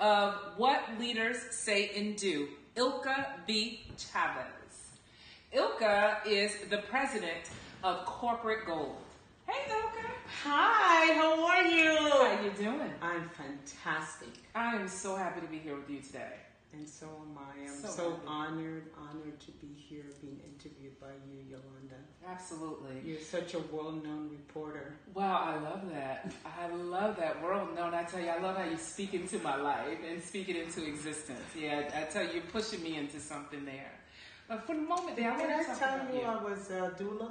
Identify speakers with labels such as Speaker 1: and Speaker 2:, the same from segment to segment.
Speaker 1: of What Leaders Say and Do, Ilka V. Chavez. Ilka is the president of Corporate Goal. Hey, Ilka.
Speaker 2: Hi, how are you?
Speaker 1: How are you doing?
Speaker 2: I'm fantastic.
Speaker 1: I am so happy to be here with you today.
Speaker 2: And so am I. I'm
Speaker 1: So
Speaker 2: so, honored, honored to be here being interviewed by you, Yolanda.
Speaker 1: Absolutely.
Speaker 2: You're such a well-known reporter.
Speaker 1: Wow, I love that. I love that world known. I tell you, I love how you speak into my life and speak it into existence. Yeah, I tell you, you're pushing me into something there. But for the moment there, I want
Speaker 2: I
Speaker 1: to talk about
Speaker 2: you
Speaker 1: you.
Speaker 2: I was a doula?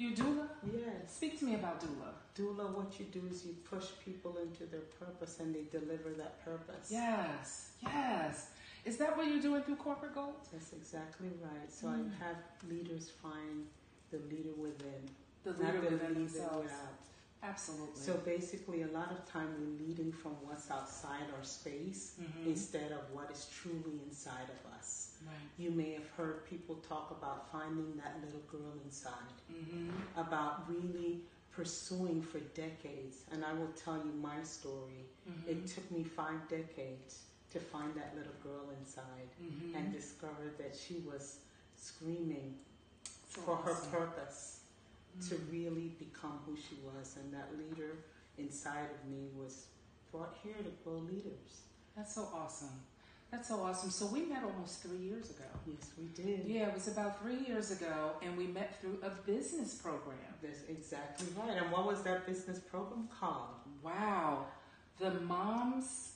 Speaker 1: You doula?
Speaker 2: Yes.
Speaker 1: Speak to me about doula.
Speaker 2: Doula, what you do is you push people into their purpose and they deliver that purpose.
Speaker 1: Yes, yes. Is that what you're doing through corporate goals?
Speaker 2: That's exactly right. So
Speaker 1: Mm.
Speaker 2: I have leaders find the leader within,
Speaker 1: The leader
Speaker 2: the
Speaker 1: within
Speaker 2: leader
Speaker 1: themselves.
Speaker 2: without.
Speaker 1: Absolutely.
Speaker 2: So basically, a lot of time we're leading from what's outside our space
Speaker 1: Mhm.
Speaker 2: instead of what is truly inside of us.
Speaker 1: Right.
Speaker 2: You may have heard people talk about finding that little girl inside,
Speaker 1: Mm-hmm.
Speaker 2: about really pursuing for decades. And I will tell you my story.
Speaker 1: Mm-hmm.
Speaker 2: It took me five decades to find that little girl inside
Speaker 1: mm-hmm.
Speaker 2: and discover that she was screaming
Speaker 1: So
Speaker 2: for her
Speaker 1: awesome.
Speaker 2: purpose to
Speaker 1: Mm.
Speaker 2: really become who she was. And that leader inside of me was brought here to grow leaders.
Speaker 1: That's so awesome. That's so awesome. So we met almost three years ago.
Speaker 2: Yes, we did.
Speaker 1: Yeah, it was about three years ago, and we met through a business program.
Speaker 2: That's exactly right. And what was that business program called?
Speaker 1: Wow, the moms,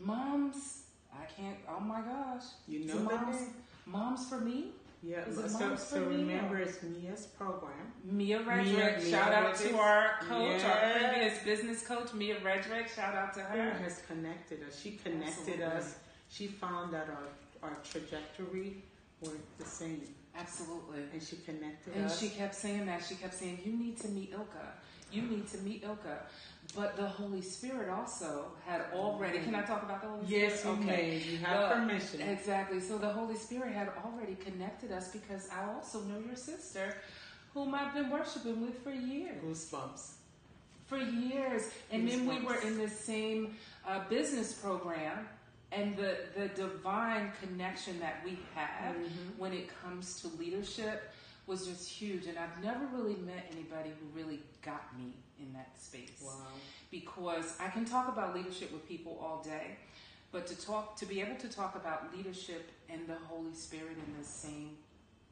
Speaker 1: moms. I can't. Oh my gosh,
Speaker 2: You know the
Speaker 1: moms-
Speaker 2: name?
Speaker 1: moms for me.
Speaker 2: Yeah, so,
Speaker 1: Moms
Speaker 2: so
Speaker 1: for Me
Speaker 2: remember it's Mia's program.
Speaker 1: Mia Redrick,
Speaker 2: Mia
Speaker 1: shout out
Speaker 2: Redrick.
Speaker 1: to our coach, our previous business coach, Mia Redrick. Shout out to
Speaker 2: Who
Speaker 1: her.
Speaker 2: has connected us? She connected
Speaker 1: Absolutely.
Speaker 2: us. She found that our, our trajectory were the same.
Speaker 1: Absolutely.
Speaker 2: And she connected
Speaker 1: And
Speaker 2: us.
Speaker 1: she kept saying that. She kept saying, You need to meet Ilka. You need to meet Ilka. But the Holy Spirit also had already. Can I talk about the Holy
Speaker 2: yes,
Speaker 1: Spirit?
Speaker 2: you may. You have
Speaker 1: Well,
Speaker 2: permission.
Speaker 1: Exactly. So the Holy Spirit had already connected us because I also know your sister, whom I've been worshiping with for years.
Speaker 2: Goosebumps.
Speaker 1: For years. And then we were in the same uh, business program. And the, the divine connection that we have
Speaker 2: Mhm.
Speaker 1: when it comes to leadership was just huge. And I've never really met anybody who really got me in that space
Speaker 2: Wow.
Speaker 1: because I can talk about leadership with people all day, but to talk to be able to talk about leadership and the Holy Spirit in the same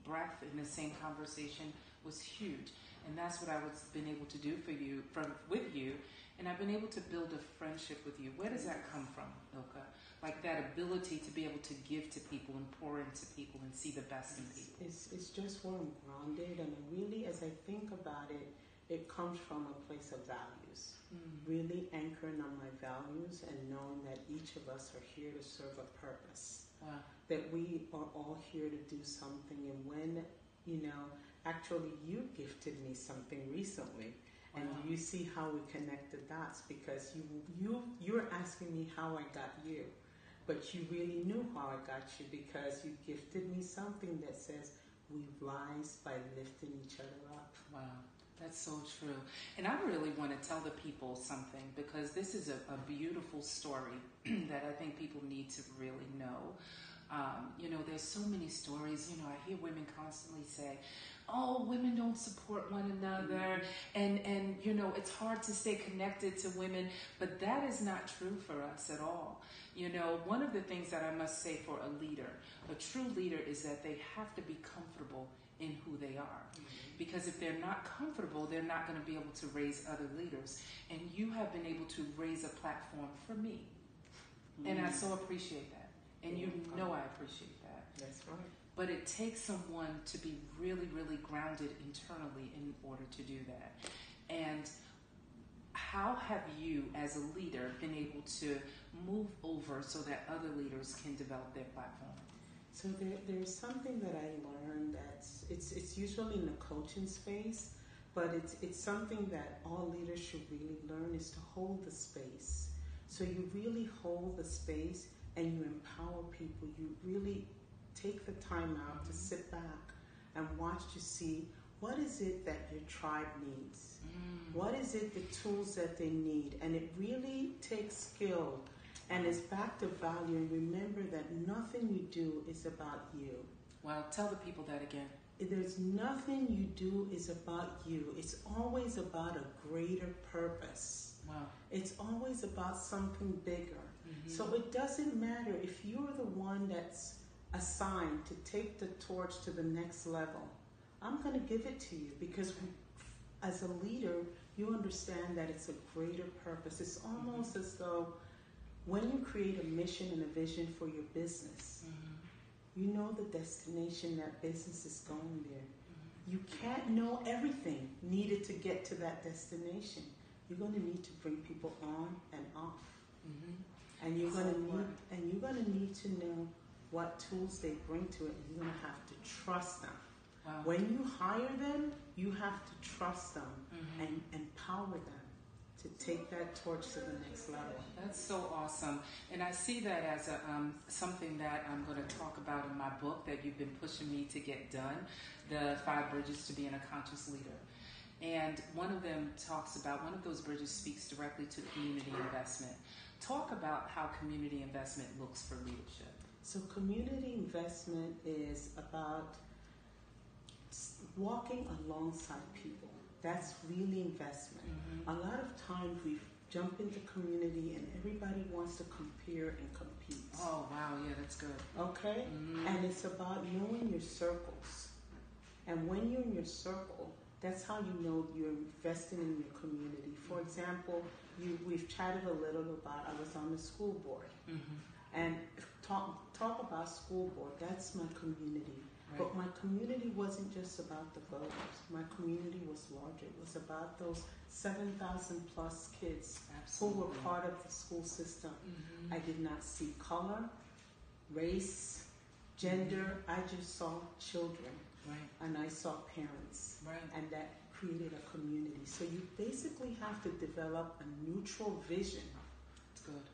Speaker 1: breath in the same conversation was huge. And that's what I was been able to do for you from with you and I've been able to build a friendship with you. Where does that come from, Ilka? Like that ability to be able to give to people and pour into people and see the best in people.
Speaker 2: It's, it's just where I'm grounded, and really, as I think about it, it comes from a place of values. Mm. Really anchoring on my values and knowing that each of us are here to serve a purpose.
Speaker 1: Wow.
Speaker 2: That we are all here to do something, and when, you know, actually you gifted me something recently. And
Speaker 1: Wow.
Speaker 2: you see how we connect the dots because you you you're asking me how I got you, but you really knew how I got you because you gifted me something that says we rise by lifting each other up.
Speaker 1: Wow, that's so true. And I really want to tell the people something because this is a, a beautiful story that I think people need to really know. Um, you know, there's so many stories. You know, I hear women constantly say, "Oh, women don't support one another," mm-hmm. and and you know, it's hard to stay connected to women. But that is not true for us at all. You know, one of the things that I must say for a leader, a true leader, is that they have to be comfortable in who they are. Mm-hmm. Because if they're not comfortable, they're not going to be able to raise other leaders. And you have been able to raise a platform for me. And I mm. so appreciate that. And you know I appreciate that.
Speaker 2: That's right.
Speaker 1: But it takes someone to be really, really grounded internally in order to do that. And how have you, as a leader, been able to move over so that other leaders can develop their platform?
Speaker 2: So there, there's something that I learned that's it's it's usually in the coaching space, but it's it's something that all leaders should really learn is to hold the space. So you really hold the space and you empower people. You really take the time out to sit back and watch to see what is it that your tribe needs.
Speaker 1: Mm.
Speaker 2: What is it the tools that they need? And it really takes skill And it's back to value. And remember that nothing you do is about you.
Speaker 1: Well, tell the people that again.
Speaker 2: There's nothing you do is about you. It's always about a greater purpose.
Speaker 1: Wow.
Speaker 2: It's always about something bigger.
Speaker 1: Mhm.
Speaker 2: So it doesn't matter if you're the one that's assigned to take the torch to the next level. I'm going to give it to you because as a leader, you understand that it's a greater purpose. It's almost as though when you create a mission and a vision for your business,
Speaker 1: Mhm.
Speaker 2: you know the destination that business is going there.
Speaker 1: Mhm.
Speaker 2: You can't know everything needed to get to that destination. You're going to need to bring people on and off.
Speaker 1: Mhm.
Speaker 2: And you're gonna need and you're gonna need to know what tools they bring to it and you're gonna have to trust them.
Speaker 1: Wow.
Speaker 2: When you hire them, you have to trust them
Speaker 1: Mhm.
Speaker 2: and empower them to take that torch to the next level.
Speaker 1: That's so awesome, and I see that as a, um, something that I'm going to talk about in my book that you've been pushing me to get done, the five bridges to being a conscious leader. And one of them talks about one of those bridges speaks directly to community investment. Talk about how community investment looks for leadership.
Speaker 2: So community investment is about walking alongside people. That's really investment. A lot of times we jump into community and everybody wants to compare and compete.
Speaker 1: Oh wow, yeah, that's good.
Speaker 2: Okay?
Speaker 1: Mhm.
Speaker 2: And it's about knowing your circles. And when you're in your circle, that's how you know you're investing in your community. For example, you, we've chatted a little about I was on the school board.
Speaker 1: Mhm.
Speaker 2: And talk, talk about school board, that's my community.
Speaker 1: Right.
Speaker 2: But my community wasn't just about the voters. My community was larger. It was about those 7,000 plus kids who were part of the school system.
Speaker 1: Mhm.
Speaker 2: I did not see color, race, gender. I just saw children
Speaker 1: Right,
Speaker 2: and I saw parents,
Speaker 1: right.
Speaker 2: and that created a community. So you basically have to develop a neutral vision.
Speaker 1: That's good.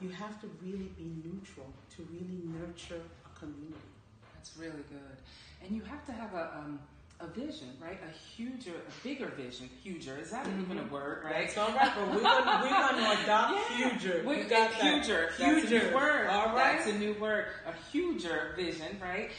Speaker 2: You have to really be neutral to really nurture a community.
Speaker 1: That's really good. And you have to have a um, a vision, right? A huger, a bigger vision. Huger is that even a word, right?
Speaker 2: That's all right, but we're going we're to adopt
Speaker 1: Yeah.
Speaker 2: future.
Speaker 1: We,
Speaker 2: got that.
Speaker 1: huger. That's a
Speaker 2: Huger.
Speaker 1: new word.
Speaker 2: All right.
Speaker 1: That's a new word. A huger vision, right?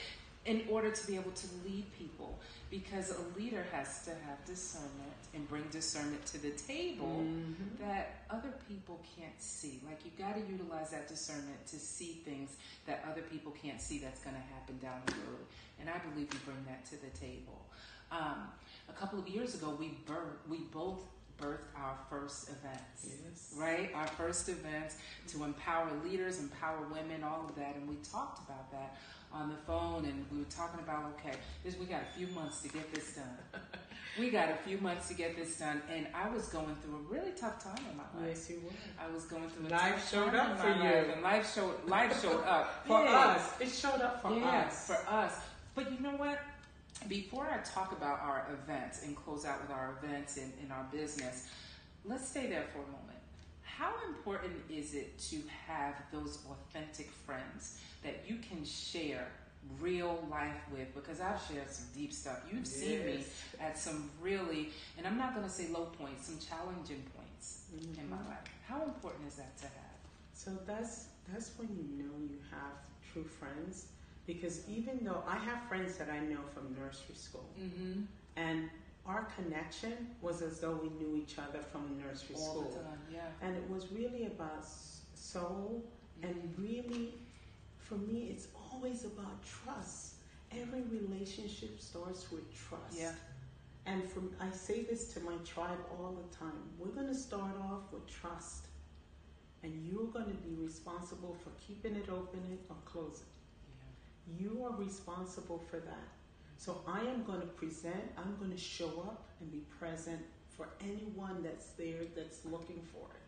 Speaker 1: In order to be able to lead people, because a leader has to have discernment and bring discernment to the table
Speaker 2: Mhm.
Speaker 1: that other people can't see. Like you got to utilize that discernment to see things that other people can't see that's going to happen down the road. And I believe you bring that to the table. Um, a couple of years ago, we birth, we both birthed our first events
Speaker 2: Yes.
Speaker 1: right? Our first events to empower leaders, empower women, all of that, and we talked about that on the phone, and we were talking about okay, this we got a few months to get this done. we got a few months to get this done, and I was going through a really tough time in my life.
Speaker 2: Yes, you were.
Speaker 1: I was going through a
Speaker 2: Life showed up for you.
Speaker 1: and life showed life showed up
Speaker 2: For
Speaker 1: big.
Speaker 2: us. It showed up for
Speaker 1: yeah,
Speaker 2: us.
Speaker 1: for us. But you know what? Before I talk about our events and close out with our events and, in our business, let's stay there for a moment. How important is it to have those authentic friends that you can share real life with? Because I've shared some deep stuff. You've seen me at some really, and I'm not going to say low points, some challenging points in my
Speaker 2: Mhm.
Speaker 1: life. How important is that to have?
Speaker 2: So that's that's when you know you have true friends because even though I have friends that I know from nursery school
Speaker 1: Mm-hmm.
Speaker 2: and our connection was as though we knew each other from nursery
Speaker 1: All
Speaker 2: school
Speaker 1: yeah.
Speaker 2: and it was really about soul and really for me it's always about trust every relationship starts with trust
Speaker 1: Yeah.
Speaker 2: and from i say this to my tribe all the time we're going to start off with trust and you're going to be responsible for keeping it open or
Speaker 1: yeah.
Speaker 2: you are responsible for that so i am going to present i'm going to show up and be present for anyone that's there that's looking for it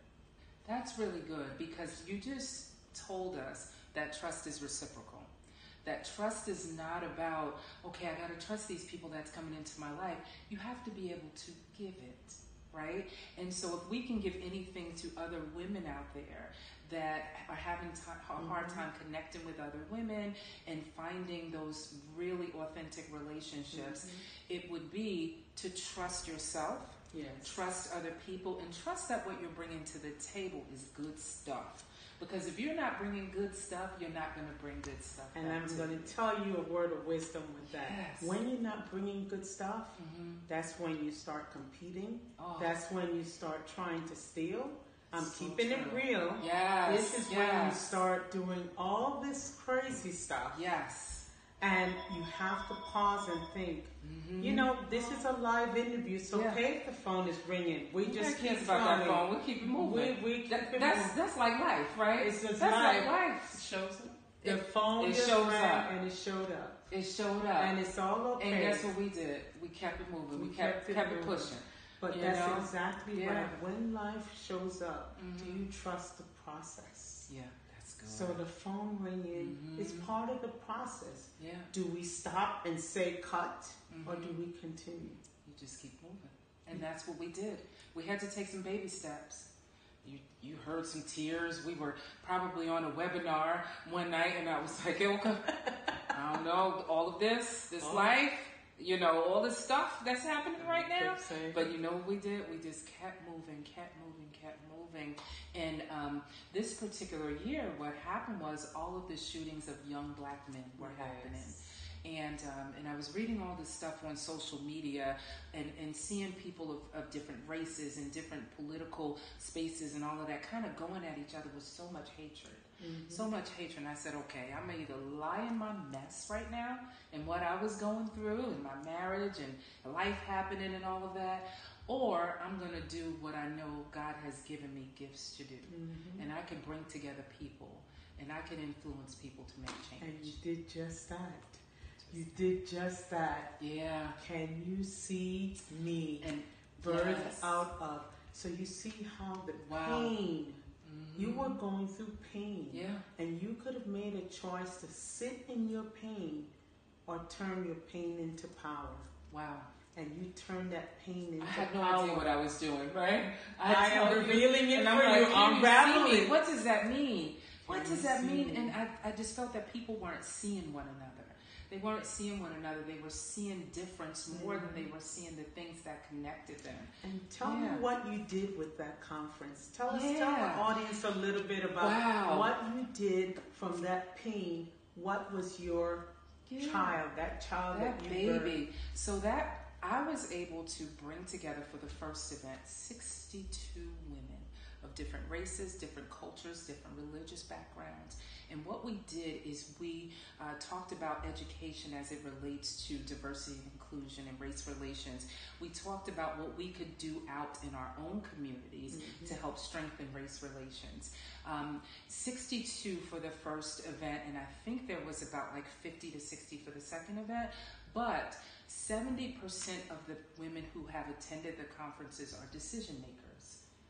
Speaker 1: That's really good because you just told us that trust is reciprocal. That trust is not about, okay, I got to trust these people that's coming into my life. You have to be able to give it, right? And so if we can give anything to other women out there that are having a hard
Speaker 2: Mhm.
Speaker 1: time connecting with other women and finding those really authentic relationships, it would be to trust yourself
Speaker 2: yes
Speaker 1: trust other people and trust that what you're bringing to the table is good stuff Because if you're not bringing good stuff, you're not going to bring good stuff.
Speaker 2: And I'm going to tell you a word of wisdom with that.
Speaker 1: Yes.
Speaker 2: When you're not bringing good stuff,
Speaker 1: Mhm.
Speaker 2: that's when you start competing.
Speaker 1: Oh,
Speaker 2: That's when you start trying to steal. I'm
Speaker 1: So
Speaker 2: keeping it real.
Speaker 1: yes.
Speaker 2: This is when you start doing all this crazy stuff.
Speaker 1: Yes.
Speaker 2: And you have to pause and think,
Speaker 1: Mhm.
Speaker 2: you know, this is a live interview. so
Speaker 1: Yeah.
Speaker 2: okay if the phone is ringing. We just keep
Speaker 1: about that phone. We keep it moving.
Speaker 2: We, we keep
Speaker 1: That- that's
Speaker 2: moving.
Speaker 1: that's like life, right?
Speaker 2: It's just
Speaker 1: that's
Speaker 2: life.
Speaker 1: like life. It shows up.
Speaker 2: The
Speaker 1: It,
Speaker 2: phone
Speaker 1: it shows up.
Speaker 2: and it showed up.
Speaker 1: it showed up.
Speaker 2: And it's all okay.
Speaker 1: And guess what we did? We kept it moving. We,
Speaker 2: We
Speaker 1: kept
Speaker 2: kept it
Speaker 1: kept it pushing.
Speaker 2: But
Speaker 1: You
Speaker 2: that's
Speaker 1: know?
Speaker 2: exactly
Speaker 1: Yeah.
Speaker 2: right. When life shows up, do
Speaker 1: Mhm.
Speaker 2: you trust the process?
Speaker 1: Yeah, that's good.
Speaker 2: So the phone ringing
Speaker 1: Mhm.
Speaker 2: is part of the process.
Speaker 1: yeah,
Speaker 2: Do we stop and say cut or
Speaker 1: Mhm.
Speaker 2: do we continue?
Speaker 1: you just keep moving, and that's what we did. We had to take some baby steps. You you heard some tears. We were probably on a webinar one night, and I was like, Ilka, I don't know all of this, this
Speaker 2: Oh.
Speaker 1: life, you know, all the stuff that's happening right now. But you know what we did? We just kept moving, kept moving, kept moving. And um, this particular year, what happened was all of the shootings of young black men were
Speaker 2: Yes.
Speaker 1: happening. And um, and I was reading all this stuff on social media and, and seeing people of, of different races and different political spaces and all of that kind of going at each other with so much hatred
Speaker 2: Mhm.
Speaker 1: so much hatred. And I said, okay, I'm gonna either lie in my mess right now and what I was going through and my marriage and life happening and all of that, or I'm gonna do what I know God has given me gifts to do.
Speaker 2: Mhm.
Speaker 1: And I can bring together people and I can influence people to make change.
Speaker 2: And you did just that. You did just that.
Speaker 1: Yeah.
Speaker 2: Can you see me
Speaker 1: And
Speaker 2: birth
Speaker 1: Yes.
Speaker 2: out of? So you see how the
Speaker 1: Wow.
Speaker 2: pain,
Speaker 1: mhm.
Speaker 2: you were going through pain.
Speaker 1: Yeah.
Speaker 2: And you could have made a choice to sit in your pain or turn your pain into power.
Speaker 1: Wow.
Speaker 2: And you turned that pain into
Speaker 1: I had no
Speaker 2: power.
Speaker 1: idea what I was doing, right?
Speaker 2: I am
Speaker 1: tell you,
Speaker 2: revealing it for
Speaker 1: like,
Speaker 2: you, unraveling
Speaker 1: me?
Speaker 2: it."
Speaker 1: What does that mean? What does that mean?
Speaker 2: me?
Speaker 1: And I, I just felt that people weren't seeing one another. They weren't seeing one another. They were seeing difference mm-hmm. more than they were seeing the things that connected them.
Speaker 2: And tell
Speaker 1: Yeah.
Speaker 2: me what you did with that conference. Tell us, tell
Speaker 1: Yeah.
Speaker 2: the audience a little bit about
Speaker 1: Wow.
Speaker 2: what you did from that pain. What was your child, that child that,
Speaker 1: that
Speaker 2: you birthed?
Speaker 1: baby. So that I was able to bring together for the first event 62 women of different races, different cultures, different religious backgrounds. And what we did is we uh, talked about education as it relates to diversity and inclusion and race relations. We talked about what we could do out in our own communities
Speaker 2: Mhm.
Speaker 1: to help strengthen race relations. Um, 62 for the first event, and I think there was about like 50 to 60 for the second event. But 70% of the women who have attended the conferences are decision makers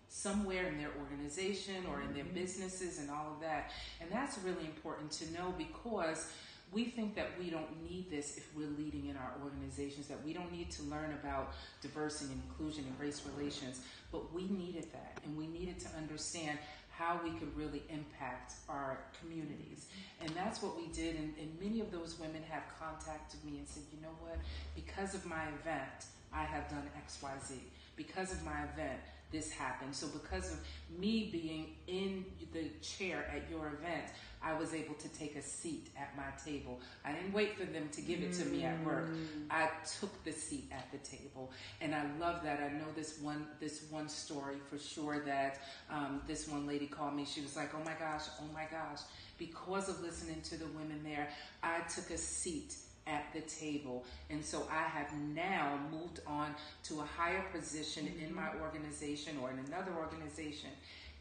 Speaker 1: somewhere in their organization or in their
Speaker 2: Mhm.
Speaker 1: businesses and all of that. And that's really important to know because we think that we don't need this if we're leading in our organizations, that we don't need to learn about diversity and inclusion and race relations, but we needed that and we needed to understand how we could really impact our communities. And that's what we did. And, and many of those women have contacted me and said, you know what, because of my event, I have done XYZ. Because of my event, this happened. So because of me being in the chair at your event, I was able to take a seat at my table. I didn't wait for them to give it to me at work.
Speaker 2: Mm.
Speaker 1: I took the seat at the table, and I love that. I know this one this one story for sure. That um, this one lady called me. She was like, "Oh my gosh, oh my gosh!" Because of listening to the women there, I took a seat at the table, and so I have now moved on to a higher position in my organization or in another organization.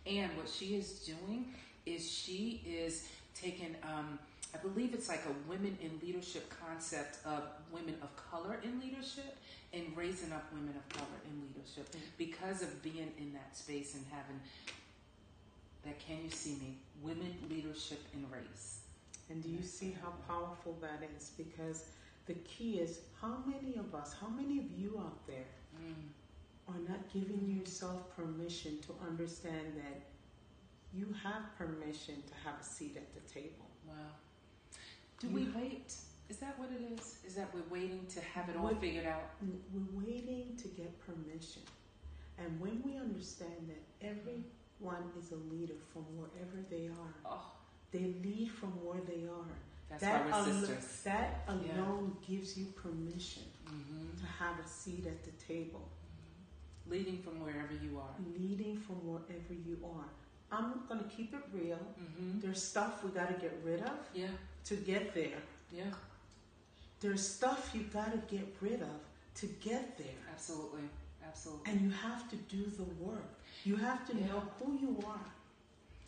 Speaker 1: And what she is doing is she is taking. Um, I believe it's like a women in leadership concept of women of color in leadership and raising up women of color in leadership
Speaker 2: Mm.
Speaker 1: because of being in that space and having that can you see me women leadership in race
Speaker 2: And do you see how powerful that is? Because the key is how many of us, how many of you out there
Speaker 1: mm.
Speaker 2: are not giving yourself permission to understand that you have permission to have a seat at the table?
Speaker 1: wow do
Speaker 2: You-
Speaker 1: we wait is that what it is is that we're waiting to have it all figured out
Speaker 2: We're waiting to get permission. And when we understand that everyone is a leader from wherever they are.
Speaker 1: Oh,
Speaker 2: They lead from where they are.
Speaker 1: that's
Speaker 2: that
Speaker 1: why we're
Speaker 2: alo-
Speaker 1: sisters.
Speaker 2: that
Speaker 1: Yeah.
Speaker 2: alone gives you permission
Speaker 1: hmm
Speaker 2: to have a seat at the table,
Speaker 1: Leading from wherever you are.
Speaker 2: leading from wherever you are. I'm going to keep it real.
Speaker 1: hmm
Speaker 2: There's stuff we got to get rid of
Speaker 1: Yeah,
Speaker 2: to get there.
Speaker 1: yeah,
Speaker 2: There's stuff you got to get rid of to get there.
Speaker 1: absolutely, absolutely.
Speaker 2: And you have to do the work. You have to
Speaker 1: Yeah.
Speaker 2: know who you are.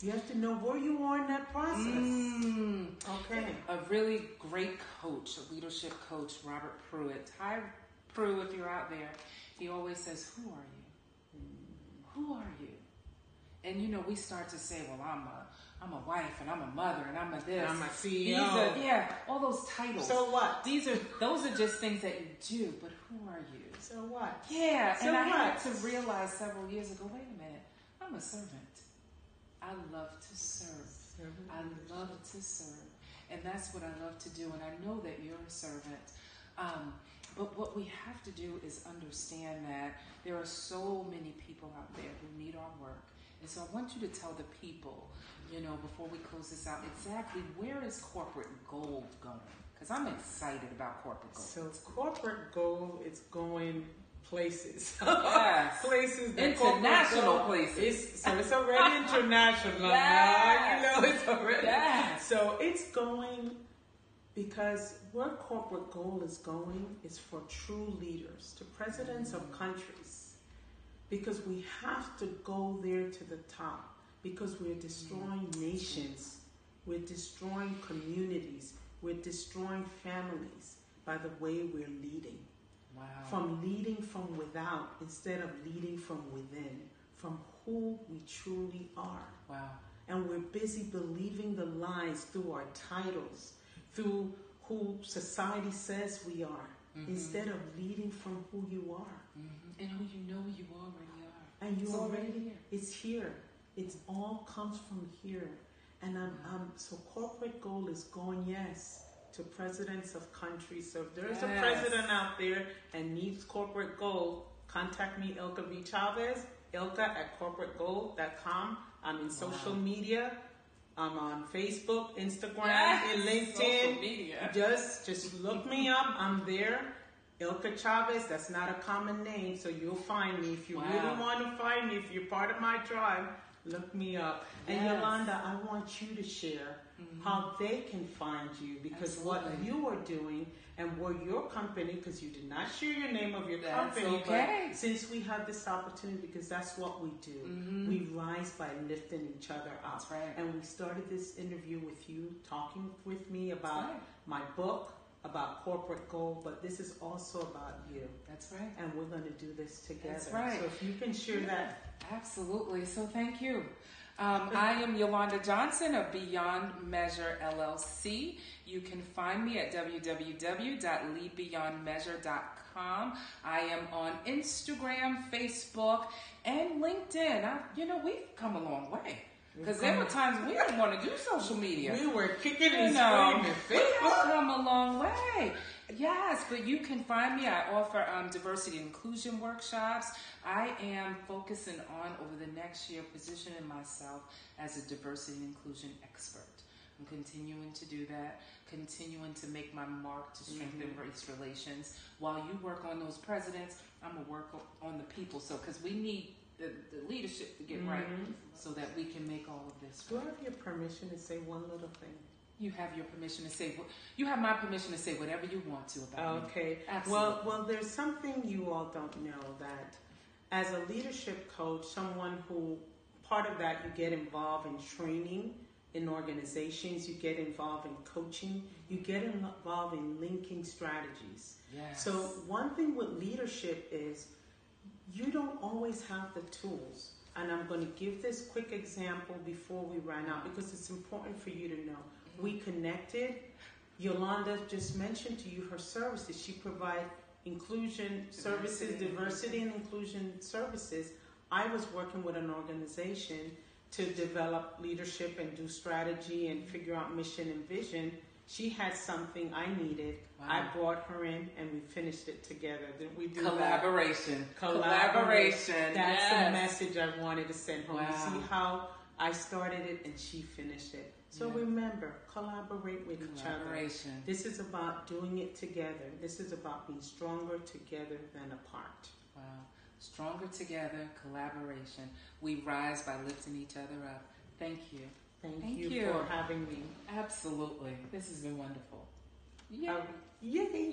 Speaker 2: You have to know where you are in that process.
Speaker 1: Mm.
Speaker 2: Okay.
Speaker 1: A really great coach, a leadership coach, Robert Pruitt. Hi, Pruitt, if you're out there. He always says, Who are you? Who are you? And you know, we start to say, Well, I'm a I'm a wife and I'm a mother and I'm a this.
Speaker 2: And I'm a
Speaker 1: These
Speaker 2: CEO.
Speaker 1: are, yeah, all those titles.
Speaker 2: So what?
Speaker 1: These are those are just things that you do, but who are you?
Speaker 2: So what?
Speaker 1: Yeah,
Speaker 2: So
Speaker 1: and I had
Speaker 2: what?
Speaker 1: to realize several years ago, wait a minute, I'm a servant. I love to serve. I love to serve. And that's what I love to do. And I know that you're a servant. Um, but what we have to do is understand that there are so many people out there who need our work. And so I want you to tell the people, you know, before we close this out, exactly where is corporate goal going? Because I'm excited about corporate goal.
Speaker 2: So corporate goal is going places.
Speaker 1: Yes.
Speaker 2: places.
Speaker 1: International places.
Speaker 2: is- so it's already international now. You know, it's already.
Speaker 1: Yes.
Speaker 2: So it's going because where corporate goal is going is for true leaders, to presidents of countries. Because we have to go there to the top. Because we're destroying nations, we're destroying communities, we're destroying families by the way we're leading.
Speaker 1: Wow.
Speaker 2: From leading from without instead of leading from within, from who we truly are
Speaker 1: wow.
Speaker 2: and we're busy believing the lies through our titles, through who society says we are,
Speaker 1: Mhm.
Speaker 2: instead of leading from who you are.
Speaker 1: Mhm. And who you know you already are.
Speaker 2: And you
Speaker 1: It's
Speaker 2: already,
Speaker 1: already here.
Speaker 2: it's here. It's all comes from here. And I'm,
Speaker 1: Mm-hmm.
Speaker 2: I'm, so corporate goal is going, yes, to presidents of countries. So if there's a president out there and needs corporate goal, contact me, Ilka V. Chavez, ilka at corporategoal.com. I'm in social
Speaker 1: Wow.
Speaker 2: media. I'm on Facebook, Instagram,
Speaker 1: Yes.
Speaker 2: and
Speaker 1: Social
Speaker 2: LinkedIn. Just just look me up. I'm there. Ilka Chavez, that's not a common name, so you'll find me. If you
Speaker 1: Wow.
Speaker 2: really want to find me, if you're part of my tribe, look me up. And Yolanda, I want you to share
Speaker 1: Mhm.
Speaker 2: how they can find you because what you are doing and where your company, because you did not share your name of your
Speaker 1: That's
Speaker 2: company,
Speaker 1: okay.
Speaker 2: but since we have this opportunity, because that's what we do,
Speaker 1: Mhm.
Speaker 2: we rise by lifting each other up.
Speaker 1: That's right.
Speaker 2: And we started this interview with you talking with me about
Speaker 1: right.
Speaker 2: my book, about corporate goal, but this is also about you.
Speaker 1: That's right.
Speaker 2: And we're going to do this together.
Speaker 1: That's right.
Speaker 2: So if you can share that.
Speaker 1: Absolutely. So thank you. Um, I am Yolanda Johnson of Beyond Measure LLC. You can find me at www.leadbeyondmeasure.com. I am on Instagram, Facebook, and LinkedIn. I, you know, we've come a long way. Because there were times we didn't want to do social media.
Speaker 2: We were kicking
Speaker 1: You
Speaker 2: and
Speaker 1: know,
Speaker 2: screaming.
Speaker 1: we have
Speaker 2: Facebook.
Speaker 1: come a long way. Yes, but you can find me. I offer um, diversity and inclusion workshops. I am focusing on over the next year positioning myself as a diversity and inclusion expert. I'm continuing to do that, continuing to make my mark to strengthen
Speaker 2: Mhm.
Speaker 1: race relations. While you work on those presidents, I'm gonna work on the people. So, because we need the, the leadership to get right,
Speaker 2: Mhm.
Speaker 1: so that we can make all of this
Speaker 2: Do I have your permission to say one little thing?
Speaker 1: You have your permission to say. You have my permission to say whatever you want to about me.
Speaker 2: Okay.
Speaker 1: Absolutely.
Speaker 2: Well, well, there's something you all don't know that as a leadership coach, someone who part of that you get involved in training in organizations, you get involved in coaching, you get involved in linking strategies.
Speaker 1: Yes.
Speaker 2: So one thing with leadership is you don't always have the tools. And I'm going to give this quick example before we run out because it's important for you to know. We connected. Yolanda just mentioned to you her services. She provide inclusion services,
Speaker 1: Diversity.
Speaker 2: diversity and inclusion services. I was working with an organization to develop leadership and do strategy and figure out mission and vision. She had something I needed.
Speaker 1: Wow.
Speaker 2: I brought her in, and we finished it together. Didn't we do that?
Speaker 1: Collaboration.
Speaker 2: Collaboration. That's
Speaker 1: yes.
Speaker 2: the message I wanted to send home.
Speaker 1: Wow.
Speaker 2: See how I started it and she finished it. So
Speaker 1: Yeah.
Speaker 2: remember, collaborate with each other. This is about doing it together. This is about being stronger together than apart.
Speaker 1: Wow. Stronger together, collaboration. We rise by lifting each other up. Thank you.
Speaker 2: Thank,
Speaker 1: Thank
Speaker 2: you,
Speaker 1: you.
Speaker 2: for having me.
Speaker 1: Absolutely. This has been wonderful. Yay.
Speaker 2: Um, yay!